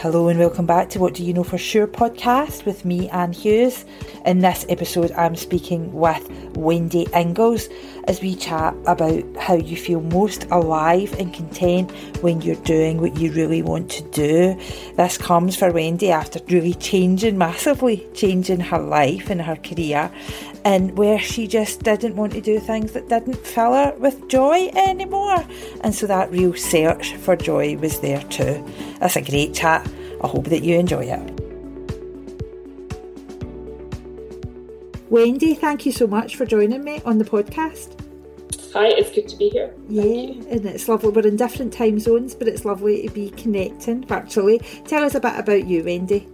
Hello and welcome back to What Do You Know For Sure podcast with me, Anne Hughes. In this episode, I'm speaking with Wendy Ingles as we chat about how you feel most alive and content when you're doing what you really want to do. This comes for Wendy after really changing massively, changing her life and her career, and where she just didn't want to do things that didn't fill her with joy anymore. And so that real search for joy was there too. That's a great chat. I hope that you enjoy it. Wendy, thank you so much for joining me on the podcast. Hi, it's good to be here. Yeah, and it's lovely. We're in different time zones, but it's lovely to be connecting virtually. Tell us a bit about you, Wendy.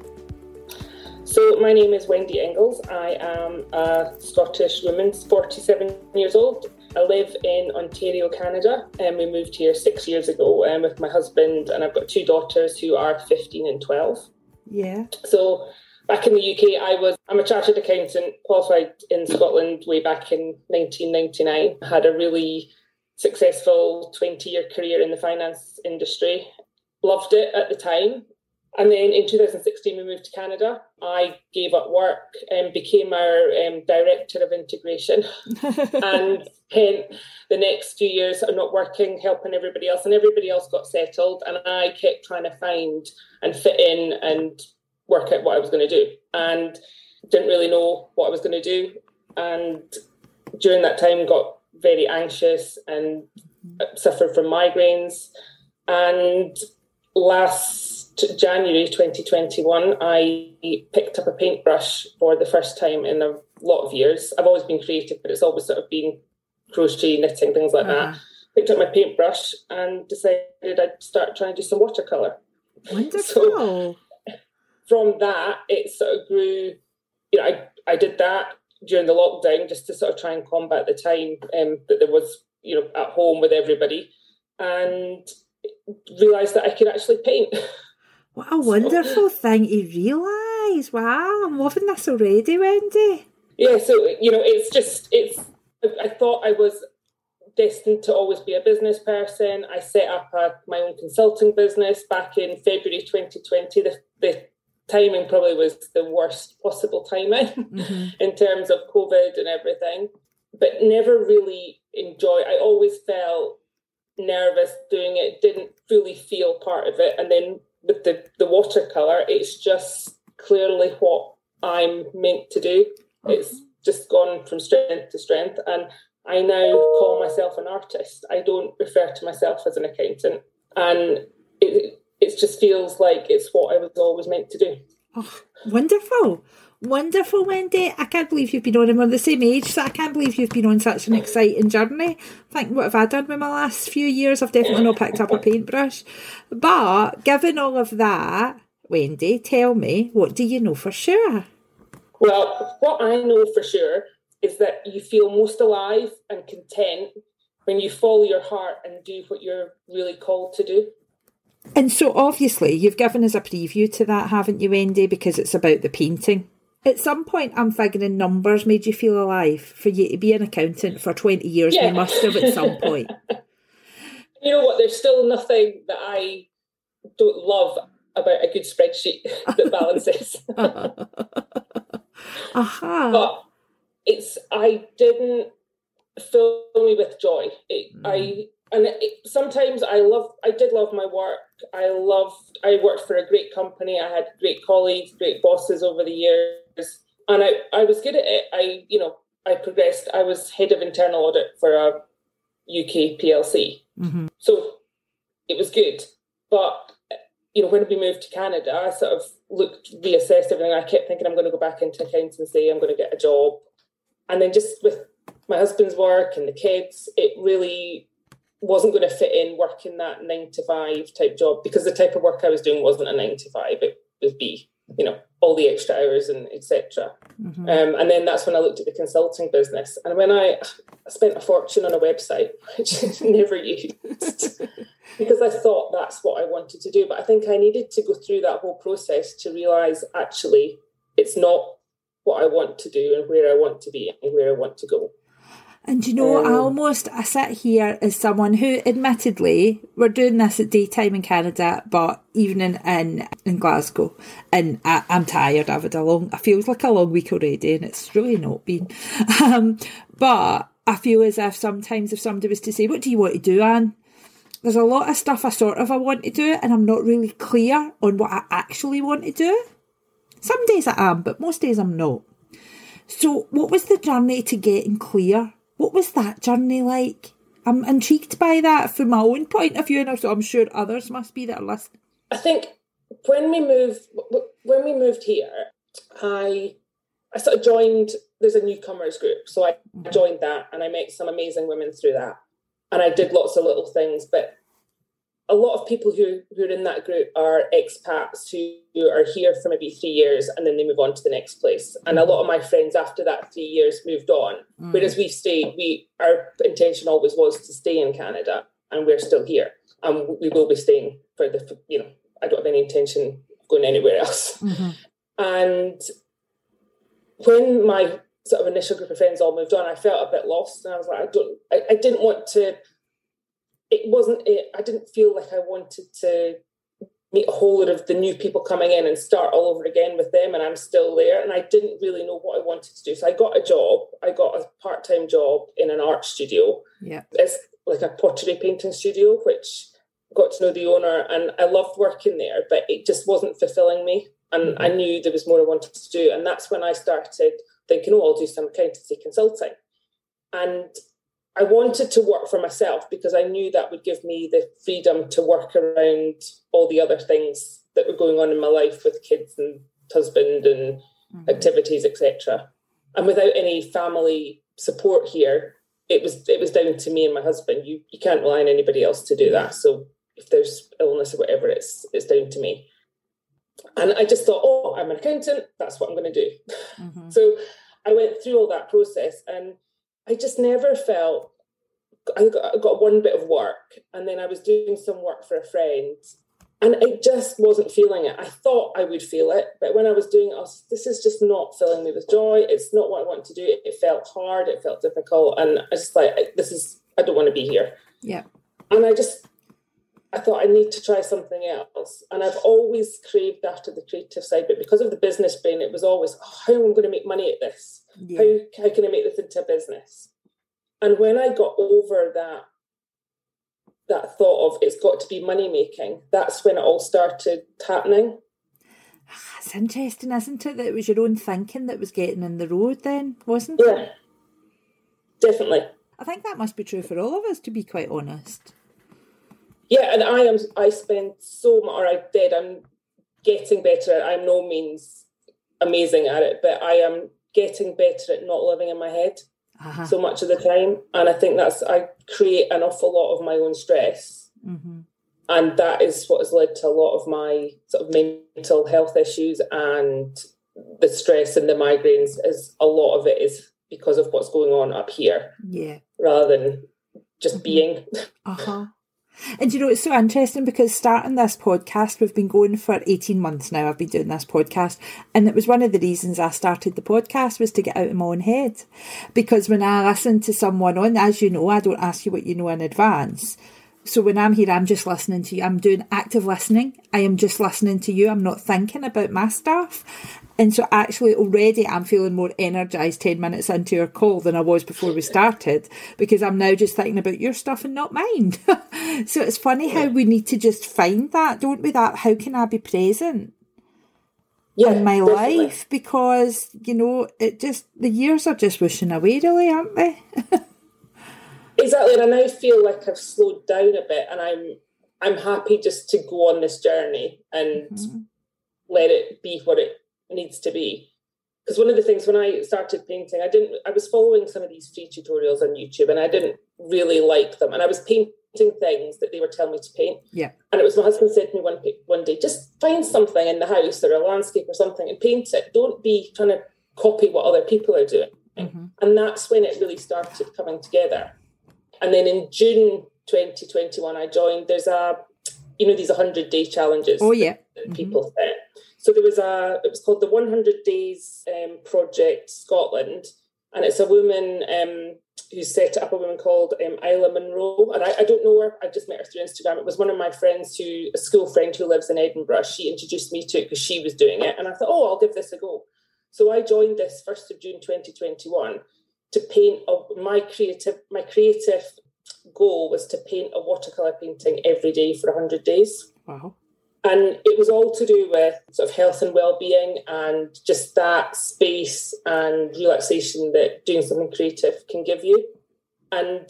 So, my name is Wendy Ingles. I am a Scottish woman, 47 years old. I live in Ontario, Canada, and we moved here six years ago um, with my husband, and I've got two daughters who are 15 and 12. Yeah. So, back in the UK, I was I'm a chartered accountant, qualified in Scotland way back in 1999. I had a really successful 20 year career in the finance industry. Loved it at the time. And then in 2016, we moved to Canada. I gave up work and became our um, director of integration and spent the next few years not working, helping everybody else, and everybody else got settled. And I kept trying to find and fit in and work out what I was going to do. And didn't really know what I was going to do. And during that time, got very anxious and suffered from migraines. And last January 2021, I picked up a paintbrush for the first time in a lot of years. I've always been creative, but it's always sort of been crochet, knitting, things like uh-huh. that. Picked up my paintbrush and decided I'd start trying to do some watercolour. Wonderful. So from that, it sort of grew. You know, I, I did that during the lockdown just to sort of try and combat the time um, that there was, you know, at home with everybody, and realised that I could actually paint. What a wonderful thing to realise. Wow, I'm loving this already, Wendy. Yeah, so, you know, it's just, it's, I thought I was destined to always be a business person. I set up a, my own consulting business back in February 2020. The, the timing probably was the worst possible timing mm-hmm. in terms of COVID and everything, but never really enjoy. I always felt nervous doing it, didn't fully feel part of it. And then with the, the watercolour, it's just clearly what I'm meant to do. It's just gone from strength to strength. And I now call myself an artist. I don't refer to myself as an accountant. And it, it just feels like it's what I was always meant to do. Oh, wonderful. Wonderful, Wendy. I can't believe you've been on, and we're the same age, so I can't believe you've been on such an exciting journey. I think what have I done with my last few years? I've definitely not picked up a paintbrush. But given all of that, Wendy, tell me, what do you know for sure? Well, what I know for sure is that you feel most alive and content when you follow your heart and do what you're really called to do. And so, obviously, you've given us a preview to that, haven't you, Wendy? Because it's about the painting. At some point, I'm figuring numbers made you feel alive. For you to be an accountant for 20 years, yeah. you must have at some point. you know what? There's still nothing that I don't love about a good spreadsheet that balances. uh-huh. But it's, I didn't fill me with joy. It, mm. I and it, sometimes I love, I did love my work. I loved, I worked for a great company. I had great colleagues, great bosses over the years, and I, I was good at it. I, you know, I progressed. I was head of internal audit for a UK PLC, mm-hmm. so it was good. But you know, when we moved to Canada, I sort of looked, reassessed everything. I kept thinking I'm going to go back into accountancy. I'm going to get a job, and then just with my husband's work and the kids, it really wasn't going to fit in working that nine to five type job because the type of work I was doing wasn't a nine to five. It was be, you know, all the extra hours and etc. Mm-hmm. Um, and then that's when I looked at the consulting business. And when I, I spent a fortune on a website, which I never used because I thought that's what I wanted to do. But I think I needed to go through that whole process to realize actually it's not what I want to do and where I want to be and where I want to go. And you know, I almost I sit here as someone who, admittedly, we're doing this at daytime in Canada, but evening in in Glasgow, and I, am tired. I've had a long. I feels like a long week already, and it's really not been. Um, but I feel as if sometimes if somebody was to say, "What do you want to do, Anne?" There's a lot of stuff I sort of I want to do, and I'm not really clear on what I actually want to do. Some days I am, but most days I'm not. So, what was the journey to getting clear? What was that journey like? I'm intrigued by that from my own point of view, and also I'm sure others must be that are listening. I think when we moved when we moved here, I I sort of joined. There's a newcomers group, so I mm-hmm. joined that, and I met some amazing women through that, and I did lots of little things. But a lot of people who, who are in that group are expats who, are here for maybe three years and then they move on to the next place. And a lot of my friends after that three years moved on. Mm. Whereas we stayed, we our intention always was to stay in Canada and we're still here. And we will be staying for the you know, I don't have any intention of going anywhere else. Mm-hmm. And when my sort of initial group of friends all moved on, I felt a bit lost and I was like, I don't I, I didn't want to it wasn't it, I didn't feel like I wanted to meet a whole lot of the new people coming in and start all over again with them and I'm still there and I didn't really know what I wanted to do. So I got a job. I got a part-time job in an art studio. Yeah. It's like a pottery painting studio, which got to know the owner and I loved working there, but it just wasn't fulfilling me. And mm-hmm. I knew there was more I wanted to do. And that's when I started thinking, oh, I'll do some accountancy consulting. And I wanted to work for myself because I knew that would give me the freedom to work around all the other things that were going on in my life with kids and husband and mm-hmm. activities, etc. And without any family support here, it was it was down to me and my husband. You you can't rely on anybody else to do that. So if there's illness or whatever, it's it's down to me. And I just thought, oh, I'm an accountant. That's what I'm going to do. Mm-hmm. so I went through all that process and I just never felt. I got, I got one bit of work, and then I was doing some work for a friend, and I just wasn't feeling it. I thought I would feel it, but when I was doing it, I was, this is just not filling me with joy. It's not what I want to do. It, it felt hard. It felt difficult, and I just like this is. I don't want to be here. Yeah. And I just I thought I need to try something else. And I've always craved after the creative side, but because of the business brain, it was always, oh, how am I going to make money at this? Yeah. How, how can I make this into a business? And when I got over that that thought of it's got to be money making, that's when it all started happening. Ah, it's interesting, isn't it? That it was your own thinking that was getting in the road then, wasn't yeah, it? Yeah, definitely. I think that must be true for all of us, to be quite honest yeah, and I am. I spend so much, or I did. I'm getting better. I'm no means amazing at it, but I am getting better at not living in my head uh-huh. so much of the time. And I think that's I create an awful lot of my own stress, mm-hmm. and that is what has led to a lot of my sort of mental health issues and the stress and the migraines. Is a lot of it is because of what's going on up here, yeah, rather than just mm-hmm. being. Uh huh. And you know, it's so interesting because starting this podcast, we've been going for 18 months now. I've been doing this podcast. And it was one of the reasons I started the podcast was to get out of my own head. Because when I listen to someone on, as you know, I don't ask you what you know in advance. So when I'm here, I'm just listening to you. I'm doing active listening. I am just listening to you. I'm not thinking about my stuff. And so actually already I'm feeling more energized 10 minutes into your call than I was before we started because I'm now just thinking about your stuff and not mine. so it's funny how we need to just find that, don't we? That how can I be present? Yeah, in my definitely. life because you know it just the years are just wishing away really aren't they exactly and i now feel like i've slowed down a bit and i'm i'm happy just to go on this journey and mm-hmm. let it be what it needs to be because one of the things when i started painting i didn't i was following some of these free tutorials on youtube and i didn't really like them and i was painting things that they were telling me to paint yeah and it was my husband said to me one one day just find something in the house or a landscape or something and paint it don't be trying to copy what other people are doing mm-hmm. and that's when it really started coming together and then in June 2021, I joined. There's a, you know, these 100 day challenges. Oh, yeah. That, mm-hmm. people set. So there was a, it was called the 100 Days um, Project Scotland. And it's a woman um, who set up a woman called um, Isla Monroe, and I, I, don't know her. I just met her through Instagram. It was one of my friends who, a school friend who lives in Edinburgh. She introduced me to it because she was doing it, and I thought, oh, I'll give this a go. So I joined this first of June 2021 to paint a, my creative my creative goal was to paint a watercolor painting every day for 100 days. Wow. And it was all to do with sort of health and well-being and just that space and relaxation that doing something creative can give you. And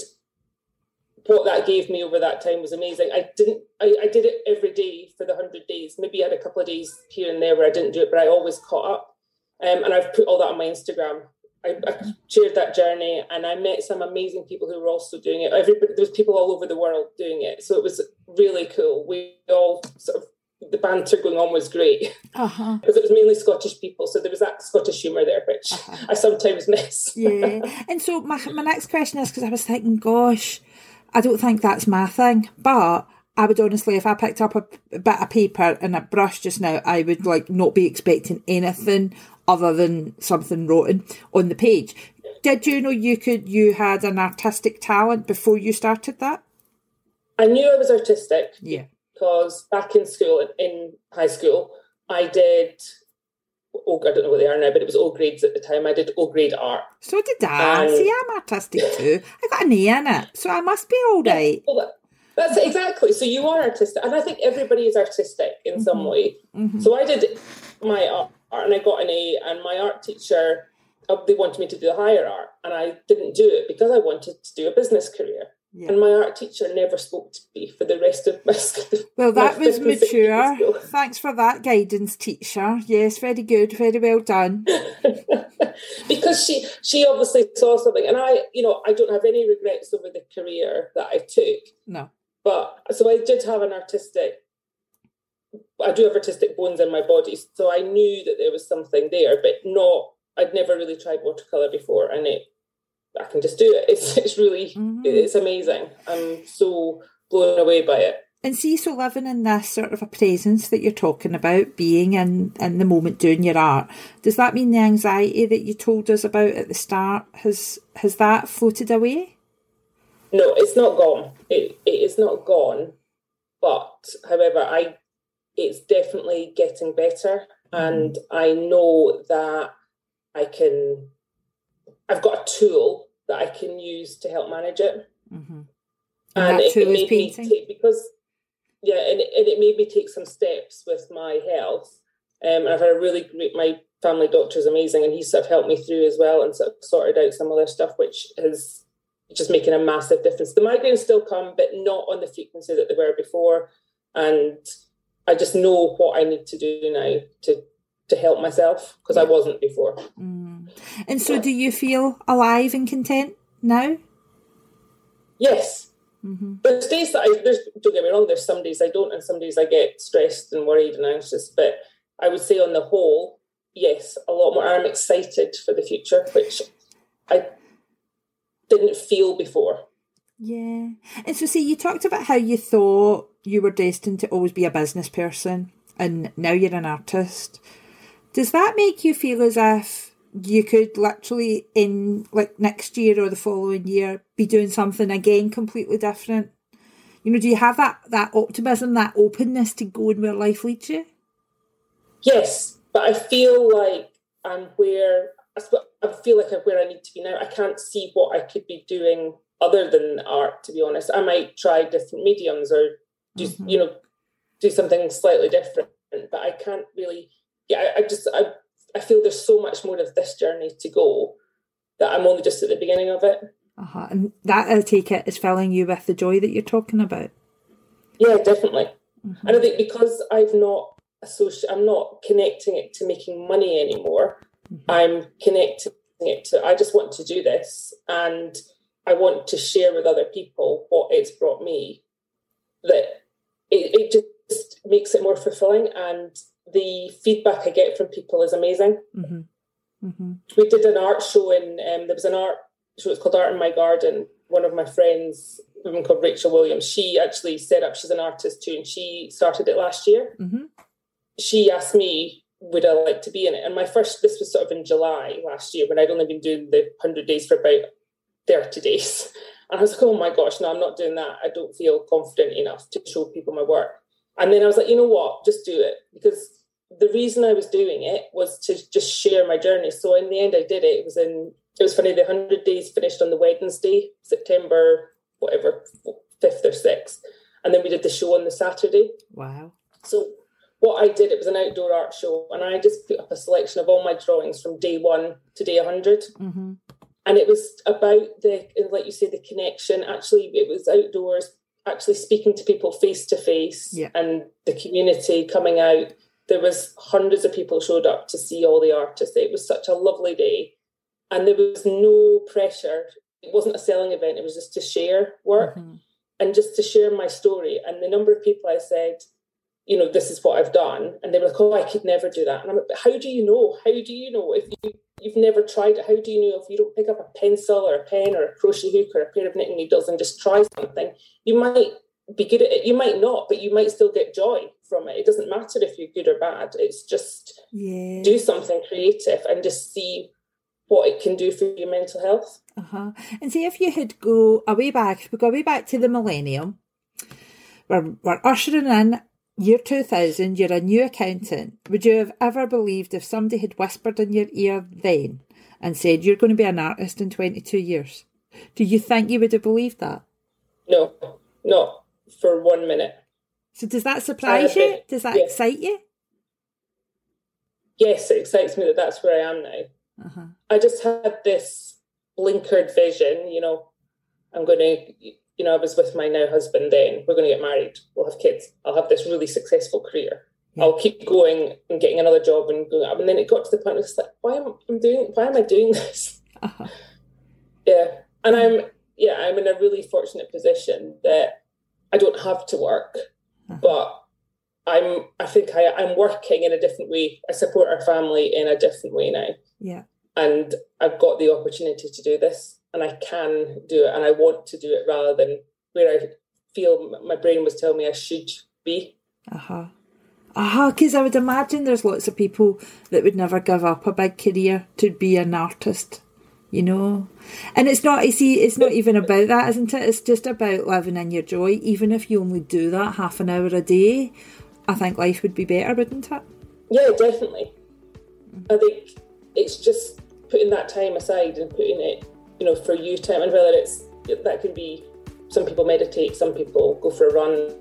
what that gave me over that time was amazing. I didn't I, I did it every day for the hundred days. Maybe I had a couple of days here and there where I didn't do it, but I always caught up. Um, and I've put all that on my Instagram. I, I, shared that journey and I met some amazing people who were also doing it. Everybody, there was people all over the world doing it. So it was really cool. We all sort of the banter going on was great uh-huh. because it was mainly Scottish people, so there was that Scottish humour there, which uh-huh. I sometimes miss. yeah, and so my my next question is because I was thinking, gosh, I don't think that's my thing, but I would honestly, if I picked up a, a bit of paper and a brush just now, I would like not be expecting anything other than something written on the page. Did you know you could you had an artistic talent before you started that? I knew I was artistic. Yeah because back in school, in high school, I did. Oh, I don't know what they are now, but it was O Grades at the time. I did O Grade art. So did I. See, I'm artistic too. I got an A in it, so I must be all right. Well, that, that's exactly. So you are artistic, and I think everybody is artistic in mm-hmm. some way. Mm-hmm. So I did my art, and I got an A, and my art teacher uh, they wanted me to do the higher art, and I didn't do it because I wanted to do a business career. Yeah. And my art teacher never spoke to me for the rest of my school. Well, that was mature. Thanks for that guidance, teacher. Yes, very good, very well done. because she she obviously saw something, and I, you know, I don't have any regrets over the career that I took. No, but so I did have an artistic. I do have artistic bones in my body, so I knew that there was something there, but not. I'd never really tried watercolor before, and it I can just do it. It's it's really mm-hmm. it's amazing. I'm so blown away by it. And see, so living in this sort of a presence that you're talking about, being in, in the moment doing your art, does that mean the anxiety that you told us about at the start has has that floated away? No, it's not gone. It it is not gone. But however, I it's definitely getting better, mm-hmm. and I know that I can I've got a tool that I can use to help manage it. Mm-hmm. And, and it, it made me take, because yeah, and it, and it made me take some steps with my health. Um, and I've had a really great. My family doctor is amazing, and he sort of helped me through as well, and sort of sorted out some other stuff, which is just making a massive difference. The migraines still come, but not on the frequency that they were before, and I just know what I need to do now to to help myself because I wasn't before. Mm. And so, do you feel alive and content now? Yes. Mm-hmm. There's days that I there's don't get me wrong. There's some days I don't, and some days I get stressed and worried and anxious. But I would say on the whole, yes, a lot more. I'm excited for the future, which I didn't feel before. Yeah, and so see, you talked about how you thought you were destined to always be a business person, and now you're an artist. Does that make you feel as if you could literally in like next year or the following year be doing something again completely different? You know, do you have that that optimism, that openness to go and where life leads you? Yes, but I feel like I'm where I feel like I'm where I need to be now. I can't see what I could be doing other than art. To be honest, I might try different mediums or just mm-hmm. you know do something slightly different, but I can't really yeah, I, I just I I feel there's so much more of this journey to go that I'm only just at the beginning of it. Uh-huh. And that I take it is filling you with the joy that you're talking about. Yeah, definitely. Mm-hmm. And I think because I've not associated, I'm not connecting it to making money anymore. Mm-hmm. I'm connecting it to I just want to do this and I want to share with other people what it's brought me. That it, it just makes it more fulfilling and the feedback I get from people is amazing. Mm-hmm. Mm-hmm. We did an art show in um, there was an art show. It's called Art in My Garden. One of my friends, a woman called Rachel Williams, she actually set up. She's an artist too, and she started it last year. Mm-hmm. She asked me, "Would I like to be in it?" And my first, this was sort of in July last year when I'd only been doing the hundred days for about 30 days. And I was like, oh my gosh, no, I'm not doing that. I don't feel confident enough to show people my work. And then I was like, you know what, just do it. Because the reason I was doing it was to just share my journey. So in the end, I did it. It was in, it was funny, the 100 days finished on the Wednesday, September, whatever, 5th or 6th. And then we did the show on the Saturday. Wow. So what I did, it was an outdoor art show, and I just put up a selection of all my drawings from day one to day 100. Mm-hmm. And it was about the, like you say, the connection. Actually, it was outdoors, actually speaking to people face to face and the community coming out. There was hundreds of people showed up to see all the artists. It was such a lovely day. And there was no pressure. It wasn't a selling event, it was just to share work Mm-hmm. and just to share my story. And the number of people I said, you know, this is what I've done. And they were like, oh, I could never do that. And I'm like, but how do you know? How do you know if you, you've never tried it? How do you know if you don't pick up a pencil or a pen or a crochet hook or a pair of knitting needles and just try something? You might be good at it. You might not, but you might still get joy from it. It doesn't matter if you're good or bad. It's just Yeah. do something creative and just see what it can do for your mental health. Uh-huh. And see if you had go away back, we go way back to the millennium. We're, we're ushering in year 2000, you're a new accountant. Would you have ever believed if somebody had whispered in your ear then and said, you're going to be an artist in 22 years? Do you think you would have believed that? No, not for one minute. So does that surprise you? Does that Yeah. excite you? Yes, it excites me that that's where I am now. Uh-huh. I just had this blinkered vision, you know, I'm going to, you know, I was with my now husband then, we're going to get married, we'll have kids, I'll have this really successful career. Yeah. I'll keep going and getting another job and going up. And then it got to the point where it's like, why am I doing, why am I doing this? Uh-huh. Yeah. And I'm, yeah, I'm in a really fortunate position that I don't have to work, Uh-huh. but I'm, I think I, I'm working in a different way. I support our family in a different way now Yeah. and I've got the opportunity to do this, and I can do it, and I want to do it rather than where I feel my brain was telling me I should be. Uh-huh. Uh-huh, because I would imagine there's lots of people that would never give up a big career to be an artist, you know? And it's not, you see, it's not even about that, isn't it? It's just about living in your joy. Even if you only do that half an hour a day, I think life would be better, wouldn't it? Yeah, definitely. I think it's just putting that time aside and putting it, you know, for you time, and whether it's that could be some people meditate, some people go for a run,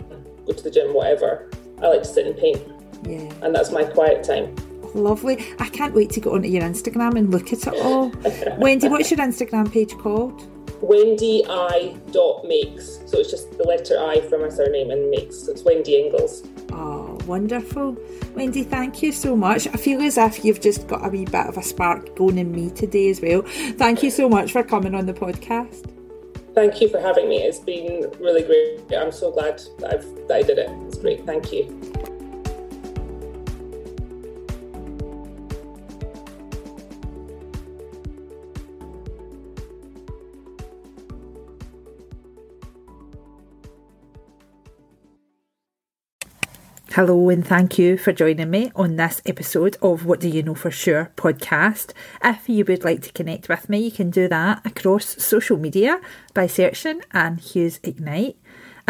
go to the gym, whatever. I like to sit and paint, Yeah. and that's my quiet time. Lovely. I can't wait to go onto your Instagram and look at it all. Wendy, what's your Instagram page called? Wendy I dot makes. So it's just the letter I for my surname and makes. So it's Wendy Ingles. Oh, wonderful. Wendy, thank you so much. I feel as if you've just got a wee bit of a spark going in me today as well. Thank you so much for coming on the podcast. Thank you for having me. It's been really great. I'm so glad that, I've, that I did it. It's great. Thank you. Hello, and thank you for joining me on this episode of What Do You Know For Sure podcast. If you would like to connect with me, you can do that across social media by searching Anne Hughes Ignite.